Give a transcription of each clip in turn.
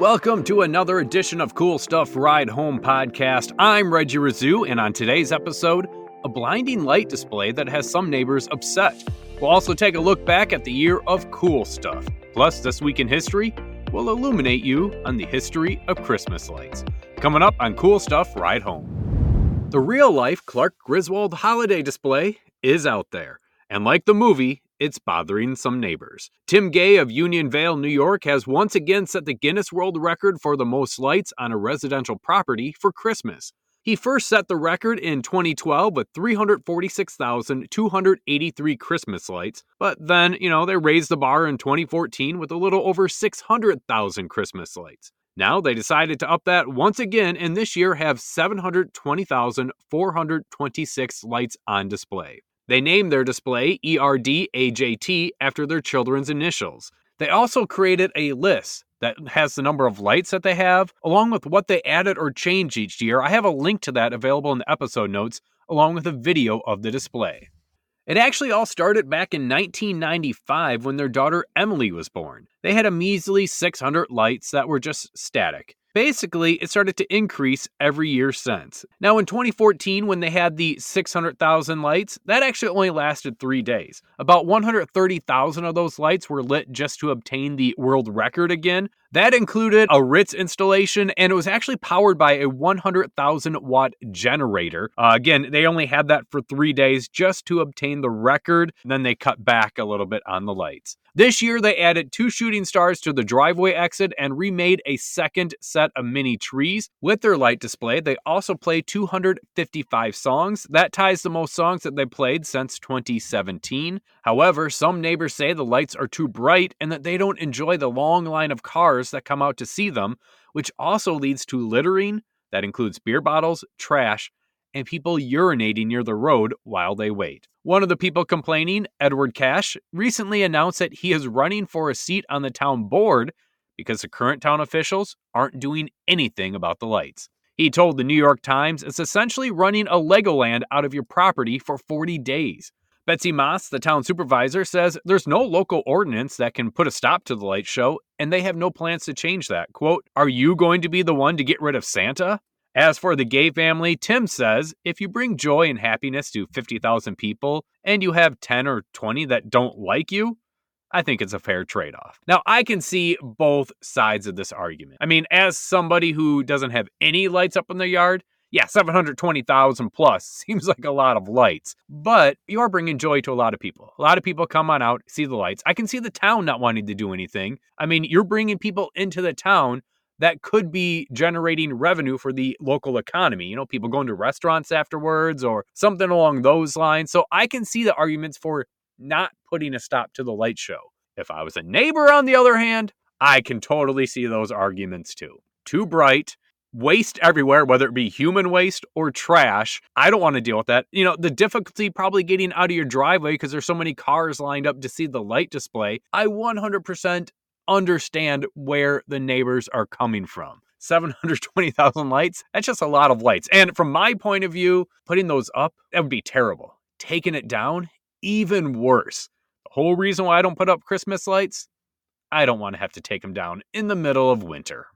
Welcome to another edition of Cool Stuff Ride Home podcast. I'm Reggie Razoo, and on today's episode, a blinding light display that has some neighbors upset. We'll also take a look back at the year of cool stuff. Plus, this week in history, we'll illuminate you on the history of Christmas lights. Coming up on Cool Stuff Ride Home. The real life Clark Griswold holiday display is out there. And like the movie, it's bothering some neighbors. Tim Gay of Union Vale, New York, has once again set the Guinness World Record for the most lights on a residential property for Christmas. He first set the record in 2012 with 346,283 Christmas lights, but then, you know, they raised the bar in 2014 with a little over 600,000 Christmas lights. Now they decided to up that once again and this year have 720,426 lights on display. They named their display ERDAJT after their children's initials. They also created a list that has the number of lights that they have, along with what they added or changed each year. I have a link to that available in the episode notes, along with a video of the display. It actually all started back in 1995 when their daughter Emily was born. They had a measly 600 lights that were just static. Basically, it started to increase every year since. Now, in 2014, when they had the 600,000 lights, that actually only lasted three days. About 130,000 of those lights were lit just to obtain the world record again. That included a Ritz installation, and it was actually powered by a 100,000 watt generator. Uh, again, they only had that for three days just to obtain the record. Then they cut back a little bit on the lights. This year, they added two shooting stars to the driveway exit and remade a second set of mini trees. With their light display, they also play 255 songs. That ties the most songs that they played since 2017. However, some neighbors say the lights are too bright and that they don't enjoy the long line of cars that come out to see them, which also leads to littering. That includes beer bottles, trash, and people urinating near the road while they wait. One of the people complaining, Edward Cash, recently announced that he is running for a seat on the town board because the current town officials aren't doing anything about the lights. He told the New York Times it's essentially running a Legoland out of your property for 40 days. Betsy Moss, the town supervisor, says there's no local ordinance that can put a stop to the light show, and they have no plans to change that. Quote, Are you going to be the one to get rid of Santa? As for the Gay family, Tim says if you bring joy and happiness to 50,000 people and you have 10 or 20 that don't like you, I think it's a fair trade off. Now, I can see both sides of this argument. I mean, as somebody who doesn't have any lights up in their yard, yeah, 720,000 plus seems like a lot of lights, but you are bringing joy to a lot of people. A lot of people come on out, see the lights. I can see the town not wanting to do anything. I mean, you're bringing people into the town that could be generating revenue for the local economy. You know, people going to restaurants afterwards or something along those lines. So I can see the arguments for not putting a stop to the light show. If I was a neighbor, on the other hand, I can totally see those arguments too. Too bright, waste everywhere, whether it be human waste or trash. I don't want to deal with that. You know, the difficulty probably getting out of your driveway because there's so many cars lined up to see the light display. I 100% understand where the neighbors are coming from. 720,000 lights, that's just a lot of lights. And from my point of view, putting those up, that would be terrible. Taking it down, even worse. The whole reason why I don't put up Christmas lights, I don't want to have to take them down in the middle of winter.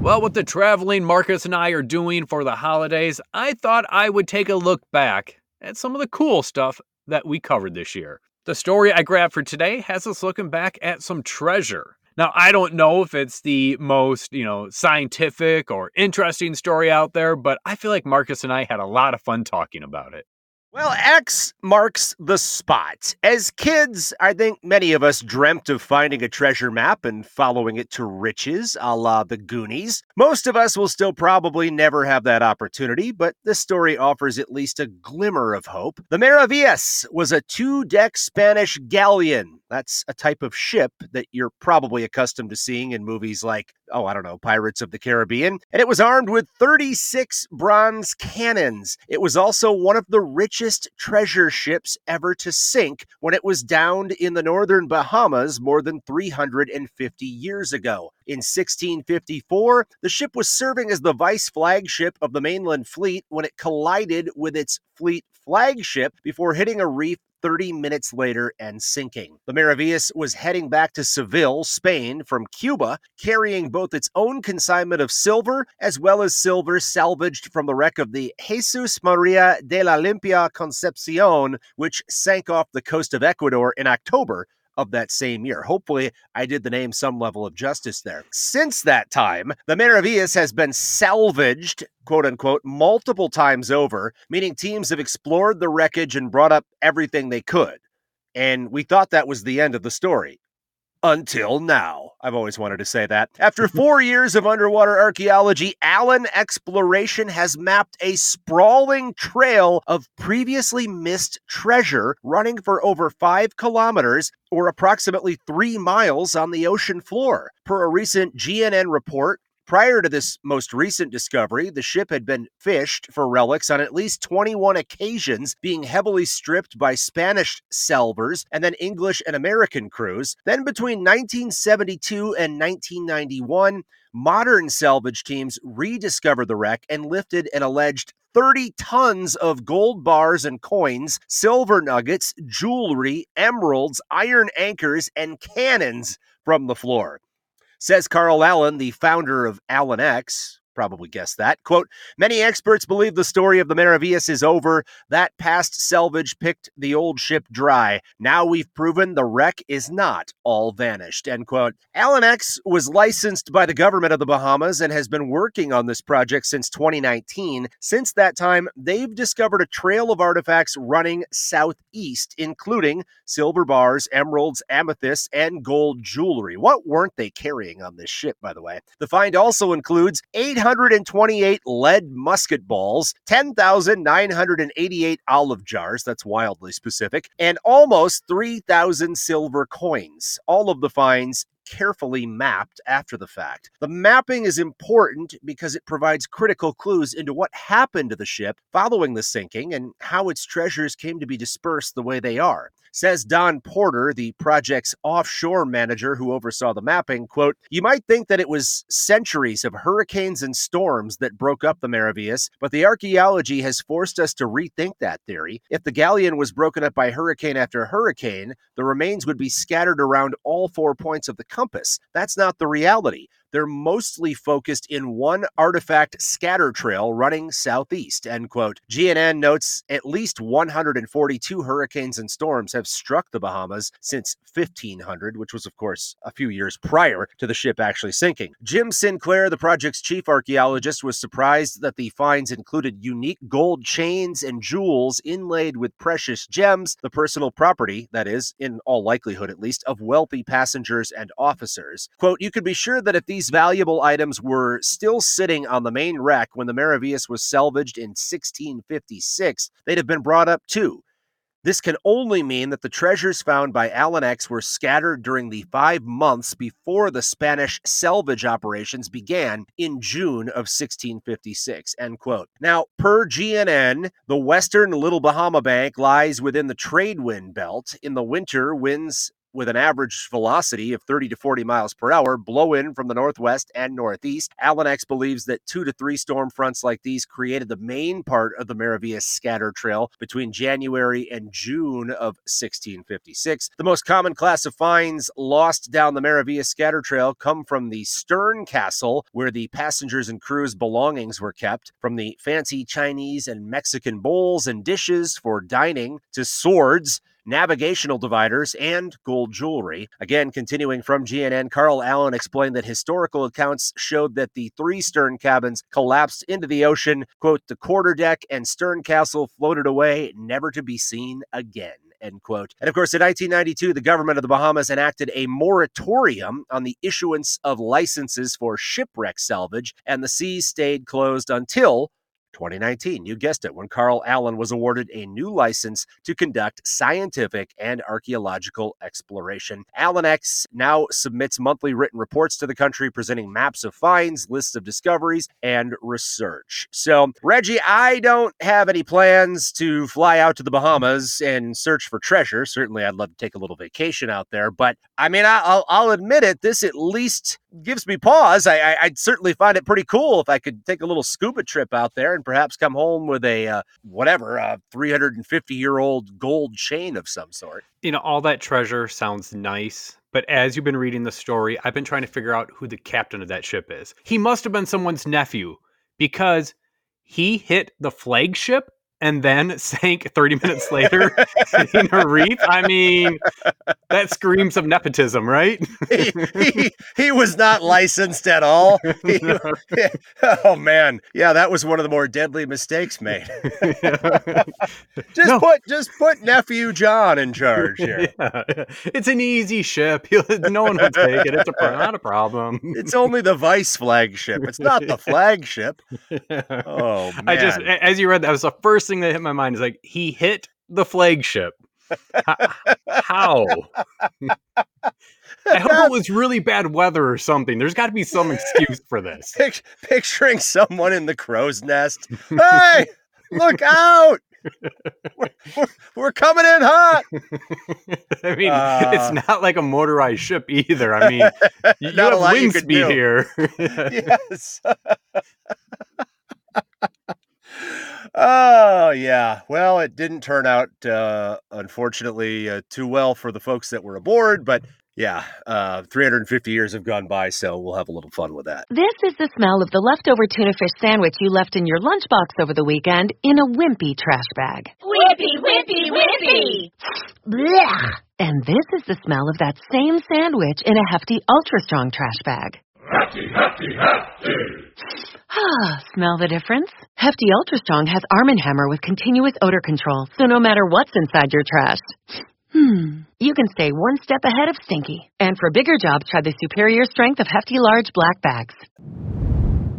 Well, with the traveling Marcus and I are doing for the holidays, I thought I would take a look back at some of the cool stuff that we covered this year. The story I grabbed for today has us looking back at some treasure. Now, I don't know if it's the most, you know, scientific or interesting story out there, but I feel like Marcus and I had a lot of fun talking about it. Well, X marks the spot. As kids, I think many of us dreamt of finding a treasure map and following it to riches, a la the Goonies. Most of us will still probably never have that opportunity, but this story offers at least a glimmer of hope. The Maravillas was a two deck Spanish galleon That's a type of ship that you're probably accustomed to seeing in movies like, oh, I don't know, Pirates of the Caribbean. And it was armed with 36 bronze cannons. It was also one of the richest treasure ships ever to sink when it was downed in the northern Bahamas more than 350 years ago. In 1654, the ship was serving as the vice flagship of the mainland fleet when it collided with its fleet flagship before hitting a reef 30 minutes later and sinking. The Maravillas was heading back to Seville, Spain, from Cuba, carrying both its own consignment of silver as well as silver salvaged from the wreck of the Jesus Maria de la Limpia Concepcion, which sank off the coast of Ecuador in October of that same year. Hopefully, I did the name some level of justice there. Since that time, the Maravillas has been salvaged, quote unquote, multiple times over, meaning teams have explored the wreckage and brought up everything they could. And we thought that was the end of the story until now. I've always wanted to say that. After four years of underwater archaeology, Allen Exploration has mapped a sprawling trail of previously missed treasure running for over five kilometers or approximately three miles on the ocean floor. Per a recent CNN report, Prior to this most recent discovery, the ship had been fished for relics on at least 21 occasions, being heavily stripped by Spanish salvors and then English and American crews. Then between 1972 and 1991, modern salvage teams rediscovered the wreck and lifted an alleged 30 tons of gold bars and coins, silver nuggets, jewelry, emeralds, iron anchors, and cannons from the floor. Says Carl Allen, the founder of Allen X, probably guessed that. Quote Many experts believe the story of the Maravillas is over. That past salvage picked the old ship dry. Now we've proven the wreck is not all vanished. End quote. Allen X was licensed by the government of the Bahamas and has been working on this project since 2019. Since that time, they've discovered a trail of artifacts running southeast, including silver bars, emeralds, amethysts, and gold jewelry. What weren't they carrying on this ship, by the way? The find also includes 800 828 lead musket balls, 10,988 olive jars, that's wildly specific, and almost 3,000 silver coins. All of the finds carefully mapped after the fact. The mapping is important because it provides critical clues into what happened to the ship following the sinking and how its treasures came to be dispersed the way they are. Says Don Porter, the project's offshore manager who oversaw the mapping, quote, "You might think that it was centuries of hurricanes and storms that broke up the Maravillas, but the archaeology has forced us to rethink that theory. If the galleon was broken up by hurricane after hurricane, the remains would be scattered around all four points of the compass. That's not the reality. They're mostly focused in one artifact scatter trail running southeast. End quote. CNN notes at least 142 hurricanes and storms have struck the Bahamas since 1500, which was, of course, a few years prior to the ship actually sinking. Jim Sinclair, the project's chief archaeologist, was surprised that the finds included unique gold chains and jewels inlaid with precious gems, the personal property, that is, in all likelihood at least, of wealthy passengers and officers. Quote, you could be sure that if these these valuable items were still sitting on the main wreck when the Maravillas was salvaged in 1656, they'd have been brought up too. This can only mean that the treasures found by Allen X were scattered during the five months before the Spanish salvage operations began in June of 1656. End quote. Now, per CNN, the western Little Bahama Bank lies within the trade wind belt. In the winter, winds with an average velocity of 30 to 40 miles per hour blow in from the northwest and northeast. Allen X believes that two to three storm fronts like these created the main part of the Maravillas scatter trail between January and June of 1656. The most common class of finds lost down the Maravillas scatter trail come from the stern castle, where the passengers and crew's belongings were kept, from the fancy Chinese and Mexican bowls and dishes for dining to swords navigational dividers, and gold jewelry. Again, continuing from CNN, Carl Allen explained that historical accounts showed that the three stern cabins collapsed into the ocean. Quote, the quarterdeck and stern castle floated away, never to be seen again. End quote. And of course, in 1992, the government of the Bahamas enacted a moratorium on the issuance of licenses for shipwreck salvage, and the seas stayed closed until 2019. You guessed it, when Carl Allen was awarded a new license to conduct scientific and archaeological exploration. Allen X now submits monthly written reports to the country presenting maps of finds, lists of discoveries, and research. So, Reggie, I don't have any plans to fly out to the Bahamas and search for treasure. Certainly, I'd love to take a little vacation out there, but I mean, I'll, I'll admit it, this at least gives me pause. I, I, would certainly find it pretty cool if I could take a little scuba trip out there and perhaps come home with a uh, whatever, a 350 year old gold chain of some sort. You know, all that treasure sounds nice. But as you've been reading the story, I've been trying to figure out who the captain of that ship is. He must have been someone's nephew because he hit the flagship and then sank 30 minutes later in a reef. I mean, that screams of nepotism, right? he, he, he, was not licensed at all. He, no. oh, man. Yeah, that was one of the more deadly mistakes made. just no. put just put nephew John in charge here. Yeah. It's an easy ship. no one would take it. It's a, not a problem. It's only the vice flagship. It's not the flagship. Oh, man. I just, as you read that, was the first thing that hit my mind is like he hit the flagship. How? I hope it was really bad weather or something. There's got to be some excuse for this. Picturing someone in the crow's nest. Hey, look out! We're, we're, we're, coming in hot. I mean, uh, it's not like a motorized ship either. I mean, you, you have wind speed here. yes. Oh yeah. Well, it didn't turn out, uh, unfortunately, uh, too well for the folks that were aboard. But yeah, uh, 350 years have gone by, so we'll have a little fun with that. This is the smell of the leftover tuna fish sandwich you left in your lunchbox over the weekend in a wimpy trash bag. Wimpy, wimpy, wimpy. Blech. And this is the smell of that same sandwich in a hefty, ultra strong trash bag. Hefty, hefty, hefty. Ah, smell the difference? Hefty Ultra Strong has Arm & Hammer with continuous odor control, so no matter what's inside your trash, hmm, you can stay one step ahead of stinky. And for bigger jobs, try the superior strength of Hefty Large Black Bags.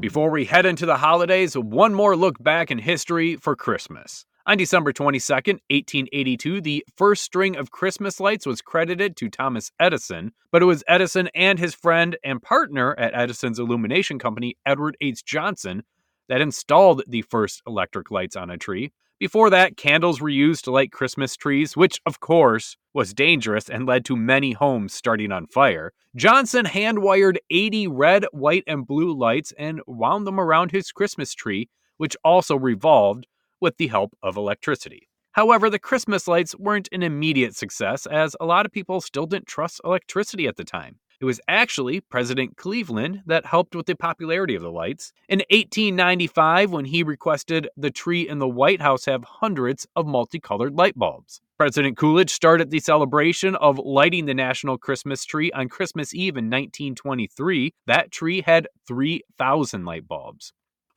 Before we head into the holidays, one more look back in history for Christmas. On December 22, 1882, the first string of Christmas lights was credited to Thomas Edison, but it was Edison and his friend and partner at Edison's illumination company, Edward H. Johnson, that installed the first electric lights on a tree. Before that, candles were used to light Christmas trees, which, of course, was dangerous and led to many homes starting on fire. Johnson hand wired 80 red, white, and blue lights and wound them around his Christmas tree, which also revolved with the help of electricity. However, the Christmas lights weren't an immediate success, as a lot of people still didn't trust electricity at the time. It was actually President Cleveland that helped with the popularity of the lights. In 1895, when he requested the tree in the White House have hundreds of multicolored light bulbs. President Coolidge started the celebration of lighting the national Christmas tree on Christmas Eve in 1923. That tree had 3,000 light bulbs.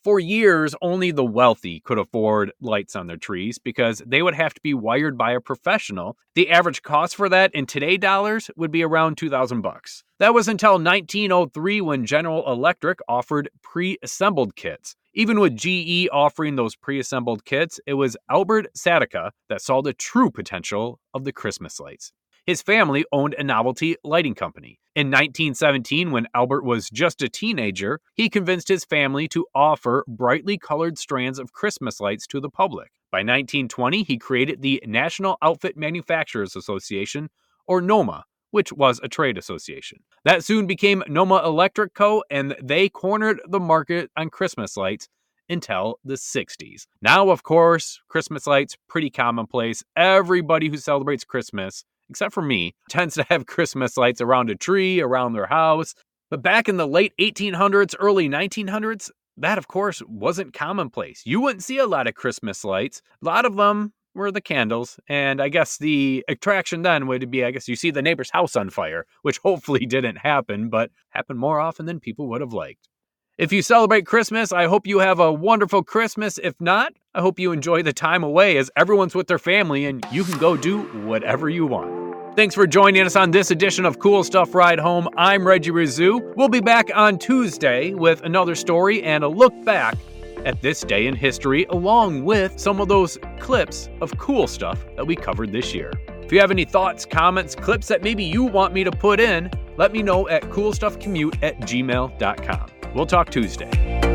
For years, only the wealthy could afford lights on their trees because they would have to be wired by a professional. The average cost for that in today dollars would be around 2000 bucks. That was until 1903 when General Electric offered pre-assembled kits. Even with GE offering those pre-assembled kits, it was Albert Sadacca that saw the true potential of the Christmas lights. His family owned a novelty lighting company. In 1917, when Albert was just a teenager, he convinced his family to offer brightly colored strands of Christmas lights to the public. By 1920, he created the National Outfit Manufacturers Association, or NOMA, which was a trade association. That soon became Noma Electric Co., and they cornered the market on Christmas lights until the 60s. Now, of course, Christmas lights pretty commonplace. Everybody who celebrates Christmas except for me, tends to have Christmas lights around a tree, around their house. But back in the late 1800s, early 1900s, that of course wasn't commonplace. You wouldn't see a lot of Christmas lights. A lot of them were the candles. And I guess the attraction then would be, I guess, you see the neighbor's house on fire, which hopefully didn't happen, but happened more often than people would have liked. If you celebrate Christmas, I hope you have a wonderful Christmas. If not, I hope you enjoy the time away as everyone's with their family and you can go do whatever you want. Thanks for joining us on this edition of Cool Stuff Ride Home. I'm Reggie Rizzu. We'll be back on Tuesday with another story and a look back at this day in history, along with some of those clips of cool stuff that we covered this year. If you have any thoughts, comments, clips that maybe you want me to put in, let me know at coolstuffcommute at gmail.com. We'll talk Tuesday.